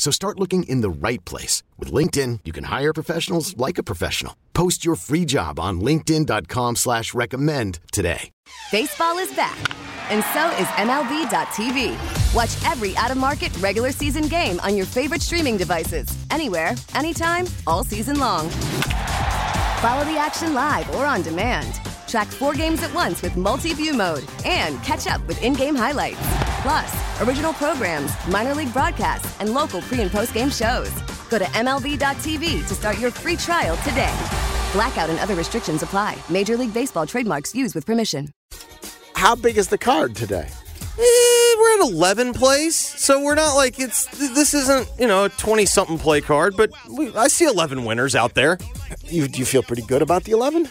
So start looking in the right place. With LinkedIn, you can hire professionals like a professional. Post your free job on linkedin.com slash recommend today. Baseball is back, and so is MLB.tv. Watch every out-of-market regular season game on your favorite streaming devices. Anywhere, anytime, all season long. Follow the action live or on demand. Track four games at once with multi-view mode and catch up with in-game highlights. Plus, original programs, minor league broadcasts, and local pre- and post-game shows. Go to MLB.tv to start your free trial today. Blackout and other restrictions apply. Major League Baseball trademarks used with permission. How big is the card today? Eh, we're at 11 plays, so we're not like it's. This isn't you know a 20 something play card, but we, I see 11 winners out there. You, do you feel pretty good about the 11?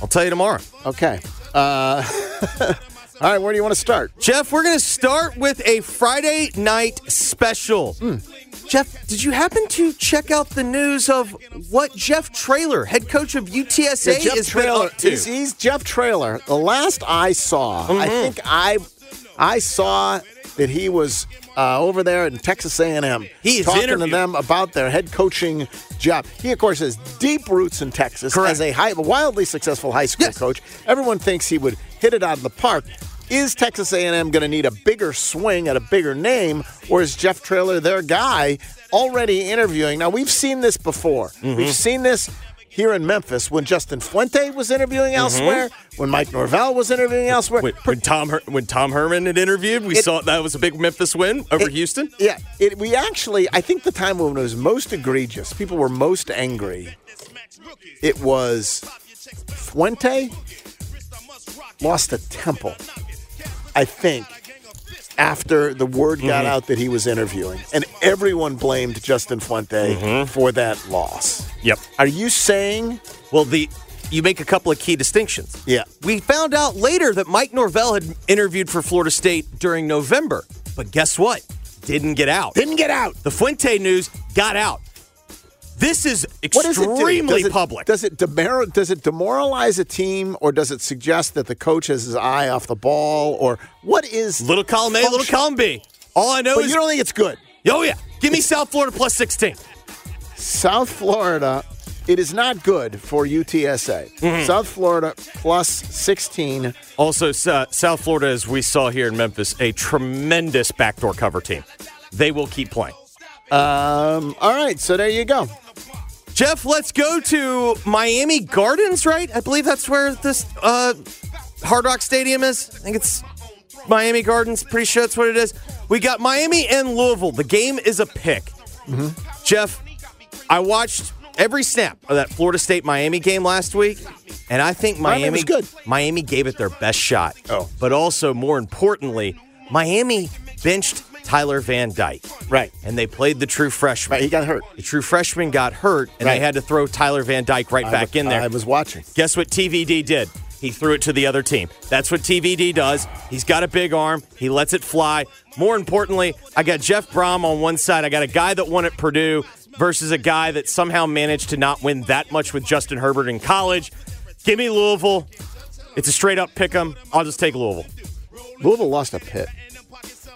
I'll tell you tomorrow. Okay. Uh, all right, where do you want to start? Jeff, we're going to start with a Friday night special. Jeff, did you happen to check out the news of what Jeff Traylor, head coach of UTSA, Yeah, Jeff been Traylor. up to? He's, he's Jeff Traylor. The last I saw, I think I I saw that he was uh, over there in Texas A&M. He's is talking to them about their head coaching job. He, of course, has deep roots in Texas Correct. as a high, wildly successful high school Yes. coach. Everyone thinks he would hit it out of the park. Is Texas A&M going to need a bigger swing at a bigger name, or is Jeff Traylor their guy already interviewing? Now we've seen this before. Mm-hmm. We've seen this here in Memphis when Justin Fuente was interviewing elsewhere, when Mike Norvell was interviewing elsewhere. When, when Tom Her- when Tom Herman had interviewed, we It- saw that was a big Memphis win over It- Houston. Yeah, it, we actually, I think the time when it was most egregious, people were most angry. It was Fuente lost a temple, I think, after the word got mm-hmm. out that he was interviewing, and everyone blamed Justin Fuente mm-hmm. for that loss. Yep. Are you saying? Well, the you make a couple of key distinctions. Yeah. We found out later that Mike Norvell had interviewed for Florida State during November, but guess what? Didn't get out. Didn't get out. The Fuente news got out. This is What does it do? extremely Does it- public. Does it demor- does it demoralize a team, or does it suggest that the coach has his eye off the ball, or what is little column A, little function- column B. All I know But is, you don't think it's good. oh yeah, give me South Florida plus 16. South Florida, it is not good for UTSA. Mm-hmm. South Florida plus 16. Also, uh, South Florida, as we saw here in Memphis, a tremendous backdoor cover team. They will keep playing. Um, all right, so there you go. Jeff, let's go to Miami Gardens, right? I believe that's where this uh, Hard Rock Stadium is. I think it's Miami Gardens. Pretty sure that's what it is. We got Miami and Louisville. The game is a pick. Jeff, I watched every snap of that Florida State Miami game last week, and I think Miami Miami good. Miami gave it their best shot. Oh. but also more importantly, Miami benched Tyler Van Dyke. Right. and they played the true freshman. Right, he got hurt. The true freshman got hurt, and Right. they had to throw Tyler Van Dyke right back I, in there. I was watching. Guess what TVD did? He threw it to the other team. That's what TVD does. He's got a big arm. He lets it fly. More importantly, I got Jeff Brohm on one side. I got a guy that won at Purdue versus a guy that somehow managed to not win that much with Justin Herbert in college. Give me Louisville. It's a straight up pick 'em. I'll just take Louisville. Louisville lost a Pitt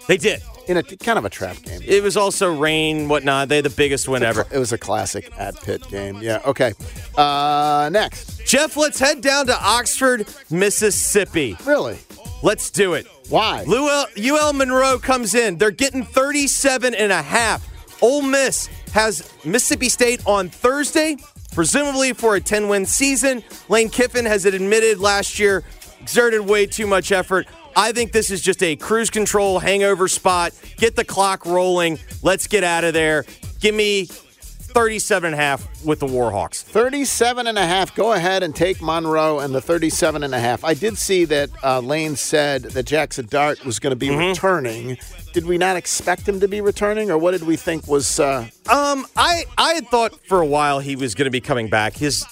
They did. In a kind of a trap game. It was also rain, whatnot. They had the biggest win ever. It was a classic at Pitt game. Yeah. Okay. Uh, next. Jeff, let's head down to Oxford, Mississippi. Really? Let's do it. Why? UL, UL Monroe comes in. They're getting 37 and a half. Ole Miss has Mississippi State on Thursday, presumably for a 10 win season. Lane Kiffin has admitted last year exerted way too much effort. I think this is just a cruise control hangover spot. Get the clock rolling. Let's get out of there. Give me 37 and a half with the Warhawks. 37 and a half. Go ahead and take Monroe and the 37 and a half. I did see that uh, Lane said that Jackson Dart was going to be Mm-hmm. returning. Did we not expect him to be returning, or what did we think was? Uh, Um, I I had thought for a while he was going to be coming back. His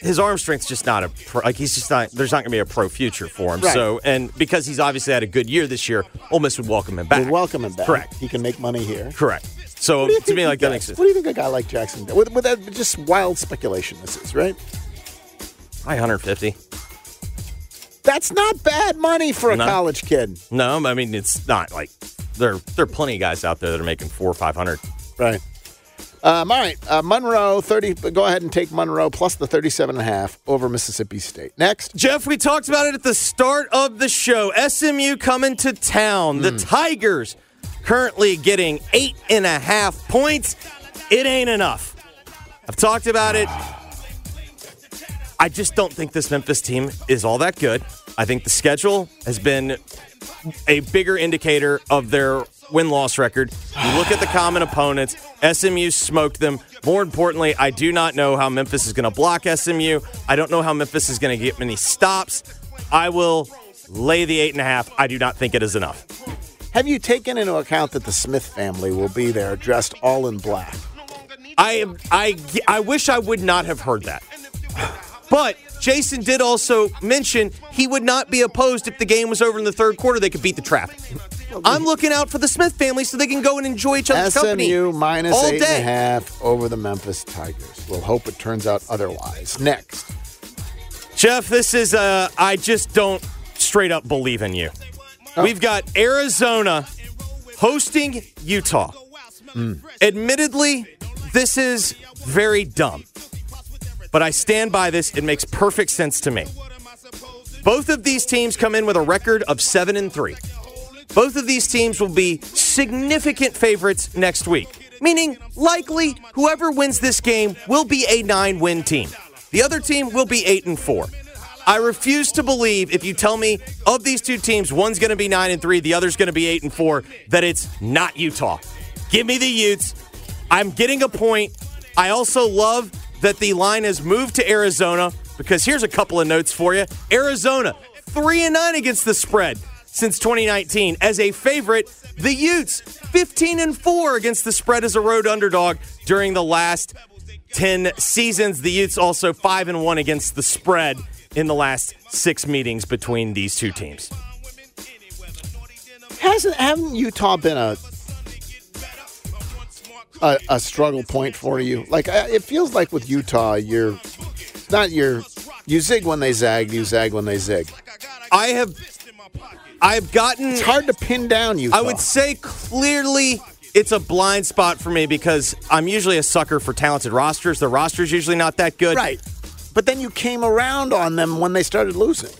his arm strength's just not a pro, like he's just not. There's not going to be a pro future for him. Right. So and because he's obviously had a good year this year, Ole Miss would welcome him back. We welcome him back. Correct. He can make money here. Correct. So What do you to me, like that makes sense. What do you think a guy like Jackson does? With, with that, just wild speculation, this is right. Probably 150. That's not bad money for a No. college kid, No, I mean it's not like there. There are plenty of guys out there that are making four or five hundred. right? Um, all right, uh, Monroe thirty. Go ahead and take Monroe plus the thirty-seven and a half over Mississippi State. Next, Jeff, we talked about it at the start of the show. SMU coming to town. The Tigers currently getting eight and a half points. It ain't enough. I've talked about it. I just don't think this Memphis team is all that good. I think the schedule has been a bigger indicator of their win loss record. You look at the common opponents, SMU smoked them. More importantly, I do not know how Memphis is going to block SMU. I don't know how Memphis is going to get many stops. I will lay the eight and a half. I do not think it is enough. have you taken into account that the Smith family will be there, dressed all in black? I I I wish I would not have heard that. But Jason did also mention he would not be opposed if the game was over in the third quarter. They could beat the traffic. I'm looking out for the Smith family so they can go and enjoy each other's company SMU minus all eight and a half over the Memphis Tigers. We'll hope it turns out otherwise. Next, Jeff, this is uh I just don't straight up believe in you. We've got Arizona hosting Utah. Admittedly, this is very dumb. But I stand by this. It makes perfect sense to me. Both of these teams come in with a record of 7 and 3. Both of these teams will be significant favorites next week, meaning likely whoever wins this game will be a 9-win team. The other team will be 8 and 4. I refuse to believe if you tell me of these two teams one's going to be 9 and 3, the other's going to be 8 and 4 that it's not Utah. Give me the Utes. I'm getting a point. I also love that the line has moved to Arizona because here's a couple of notes for you. Arizona, 3 and 9 against the spread since 2019 as a favorite. The Utes, 15 and 4 against the spread as a road underdog during the last 10 seasons. The Utes also 5 and 1 against the spread in the last 6 meetings between these two teams. hasn't haven't Utah been a a, a struggle point for you? Like it feels like with Utah, you're not your you zig when they zag, you zag when they zig. I have I've gotten It's hard to pin down Utah. I would say clearly it's a blind spot for me because I'm usually a sucker for talented rosters. The roster's usually not that good. right, but then you came around on them when they started losing.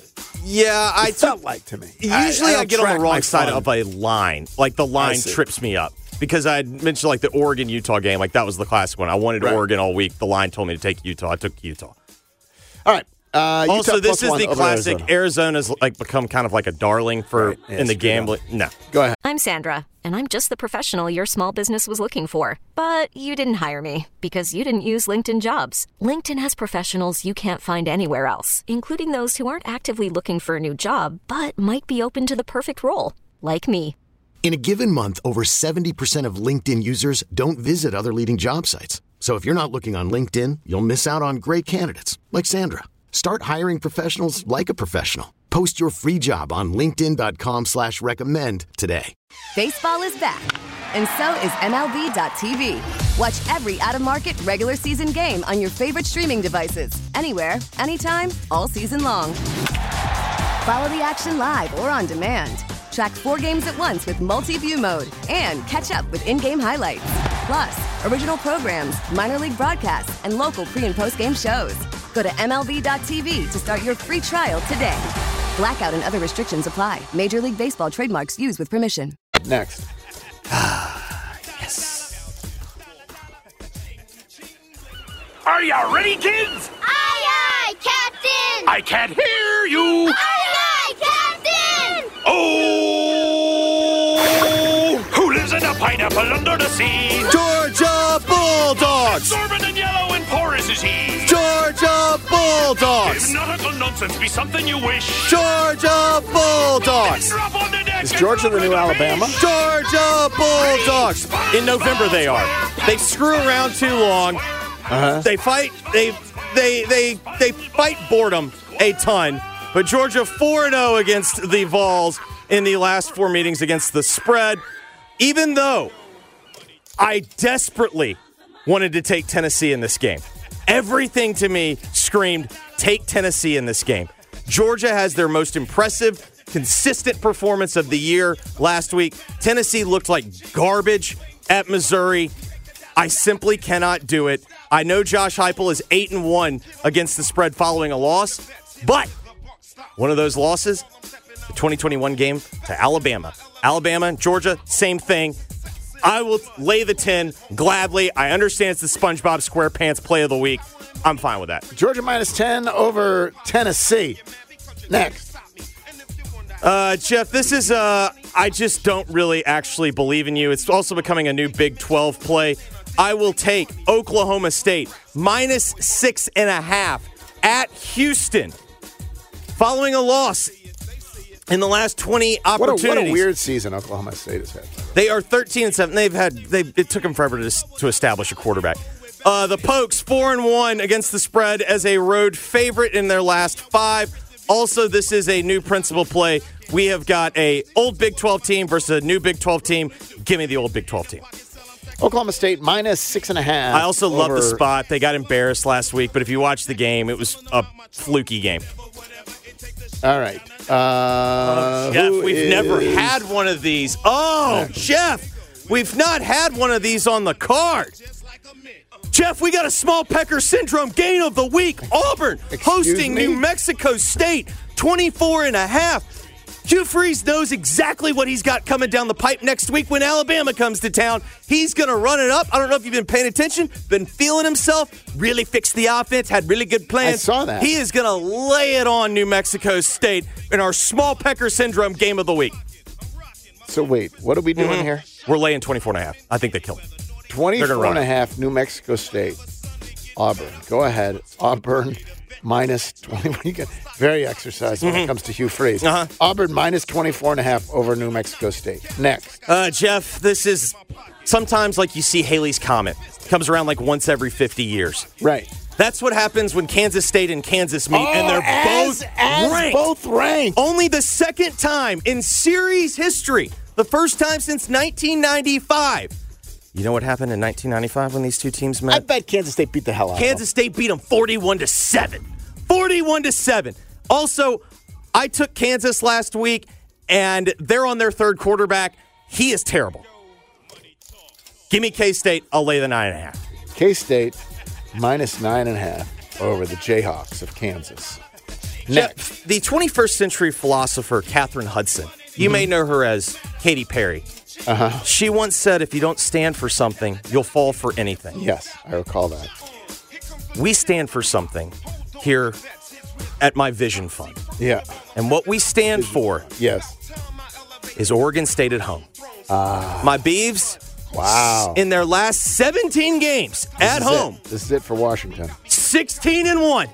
Yeah, I It felt took- like to me. Usually I, don't get on the wrong side fun. of a line. Like the line trips me up. Because I mentioned like the Oregon Utah game, like that was the classic one. I wanted Right. Oregon all week. The line told me to take Utah. I took Utah. All right. Uh, also, Utah this is the classic. Arizona. Arizona's like become kind of like a darling for Right. Yeah, in the screw gambling. No, Go ahead. I'm Sandra, and I'm just the professional your small business was looking for. But you didn't hire me because you didn't use LinkedIn jobs. LinkedIn has professionals you can't find anywhere else, including those who aren't actively looking for a new job but might be open to the perfect role, like me. In a given month, over 70% of LinkedIn users don't visit other leading job sites. So if you're not looking on LinkedIn, you'll miss out on great candidates like Sandra. Start hiring professionals like a professional. Post your free job on linkedin.com slash recommend today. Baseball is back, and so is MLB.tv. Watch every out of market regular season game on your favorite streaming devices, anywhere, anytime, all season long. Follow the action live or on demand. Track four games at once with multi view mode and catch up with in game highlights. Plus, original programs, minor league broadcasts, and local pre and post game shows. Go to MLB.tv to start your free trial today. Blackout and other restrictions apply. Major League Baseball trademarks used with permission. Next. Ah, yes. Are you ready, kids? Aye, aye, Captain! I can't hear you. Aye, aye, Captain! Oh! Who lives in a pineapple under the sea? Georgia Bulldogs. Absorbent and yellow and porous is he. Georgia Bulldogs. If nautical nonsense be something you wish. Georgia Bulldogs. Drop on the deck Is Georgia the new Alabama? Georgia Bulldogs. In November they are. They screw around too long. Uh-huh. They fight. They they they they fight boredom a ton. But Georgia 4 0 against the Vols in the last four meetings against the spread. Even though I desperately wanted to take Tennessee in this game. Everything to me screamed take Tennessee in this game. Georgia has their most impressive, consistent performance of the year last week. Tennessee looked like garbage at Missouri. I simply cannot do it. I know Josh Heupel is 8 and 1 against the spread following a loss, but one of those losses, the 2021 game to Alabama. Alabama, Georgia, same thing. I will lay the 10 gladly. I understand it's the SpongeBob SquarePants play of the week. I'm fine with that. Georgia minus 10 over Tennessee. Next. Uh, Jeff, this is, uh, I just don't really actually believe in you. It's also becoming a new Big 12 play. I will take Oklahoma State minus six and a half at Houston following a loss in the last 20 What a, opportunities. what a weird season Oklahoma State has had. They are 13 and 7. They've had they it took them forever to to establish a quarterback. Uh, the Pokes 4 and 1 against the spread as a road favorite in their last 5. Also, this is a new principal play. We have got a old Big 12 team versus a new Big 12 team. Give me the old Big 12 team. Oklahoma State minus six and a half. I also love the spot. They got embarrassed last week, but if you watch the game, it was a fluky game. All right. Uh, Jeff, we've never had one of these. Oh, Jeff, we've not had one of these on the card. Jeff, we got a small pecker syndrome gain of the week. Auburn hosting me? New Mexico State, 24 and a half. Hugh Freeze knows exactly what he's got coming down the pipe next week when Alabama comes to town. He's going to run it up. I don't know if you've been paying attention, been feeling himself, really fixed the offense, had really good plans. I saw that. He is going to lay it on New Mexico State in our small pecker syndrome game of the week. So wait, what are we doing Mm-hmm. here? We're laying 24 and a half. I think they kill him. 24 and a it. half, New Mexico State. Auburn. Go ahead. Auburn minus 20. You get very exercised when it comes to Hugh Freeze. Uh-huh. Auburn minus 24 and a half over New Mexico State. Next. Uh, Jeff, this is sometimes like you see Halley's Comet. Comes around like once every 50 years. Right. That's what happens when Kansas State and Kansas meet, and they're Oh, as, both as ranked. both ranked. Only the second time in series history, the first time since 1995. You know what happened in 1995 when these two teams met? I bet Kansas State beat the hell out. Kansas State beat them 41 to 7. 41 to 7. Also, I took Kansas last week and they're on their third quarterback. He is terrible. Give me K State. I'll lay the nine and a half. K State minus nine and a half over the Jayhawks of Kansas. Next. Jeff, the 21st century philosopher Katheryn Hudson. You mm-hmm. may know her as Katy Perry. Uh-huh. She once said, "If you don't stand for something, you'll fall for anything." Yes, I recall that. We stand for something here at my Vision Fund, Yeah. and what we stand for Yes. is Oregon State at home. My Beavs, Wow. in their last 17 games at This is it. home, This is it for Washington. 16 and 1.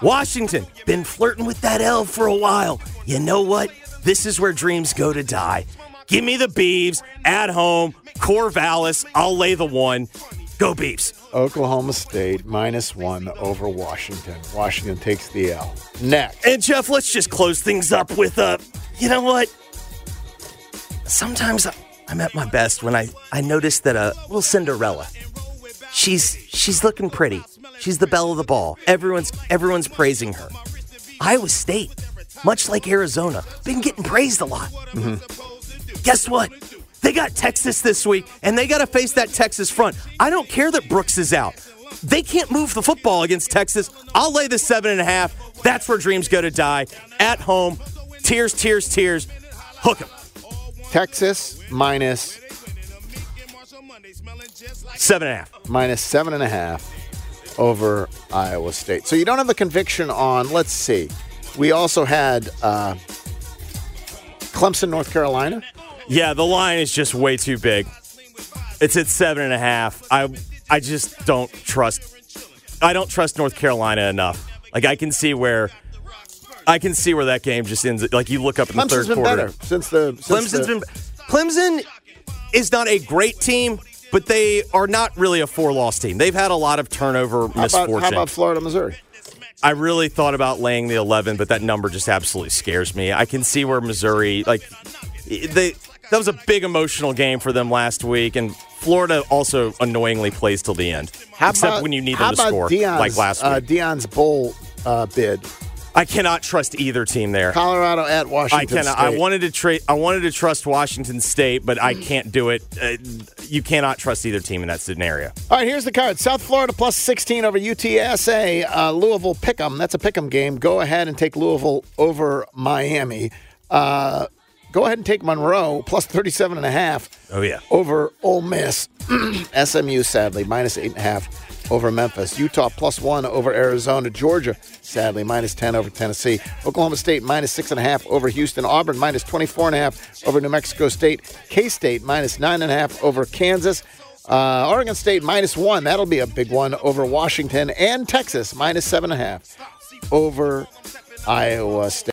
Washington, been flirting with that L for a while. You know what? This is where dreams go to die. Give me the Beavs at home, Corvallis. I'll lay the one. Go Beavs. Oklahoma State minus one over Washington. Washington takes the L. Next. And Jeff, let's just close things up with uh, you know what? Sometimes I'm at my best when I I notice that a little Cinderella. She's she's looking pretty. She's the belle of the ball. Everyone's everyone's praising her. Iowa State, much like Arizona, been getting praised a lot. Guess what? They got Texas this week, and they got to face that Texas front. I don't care that Brooks is out. They can't move the football against Texas. I'll lay the seven and a half. That's where dreams go to die. At home, tears, tears, tears. Hook 'em. Texas minus Seven and a half. minus seven and a half over Iowa State. So you don't have a conviction on. Let's see. We also had uh, Clemson, North Carolina. Yeah, the line is just way too big. It's at seven and a half. I I just don't trust. I don't trust North Carolina enough. Like I can see where. I can see where that game just ends. Like you look up in the Clemson's third been quarter. better since the since Clemson's the- been. Clemson is not a great team, but they are not really a four loss team. They've had a lot of turnover How misfortune. about, how about Florida, Missouri? I really thought about laying the 11, but that number just absolutely scares me. I can see where Missouri, like, they that was a big emotional game for them last week, and Florida also annoyingly plays till the end, How except about, when you need them to score, Deion's, like last uh, week. Deion's bowl uh, bid. I cannot trust either team there. Colorado at I Washington cannot. State. I wanted to trade. I wanted to trust Washington State, but I can't do it. Uh, you cannot trust either team in that scenario. All right, here's the card. South Florida plus 16 over UTSA. Uh, Louisville pick'em. That's a pick'em game. Go ahead and take Louisville over Miami. Uh, go ahead and take Monroe plus 37 and a half Oh yeah. over Ole Miss. SMU, sadly, minus eight and a half over Memphis. Utah plus one over Arizona. Georgia, sadly, minus 10 over Tennessee. Oklahoma State minus six and a half over Houston. Auburn minus 24 and a half over New Mexico State. K State minus nine and a half over Kansas. Uh, Oregon State minus one. That'll be a big one over Washington. And Texas minus seven and a half over Iowa State.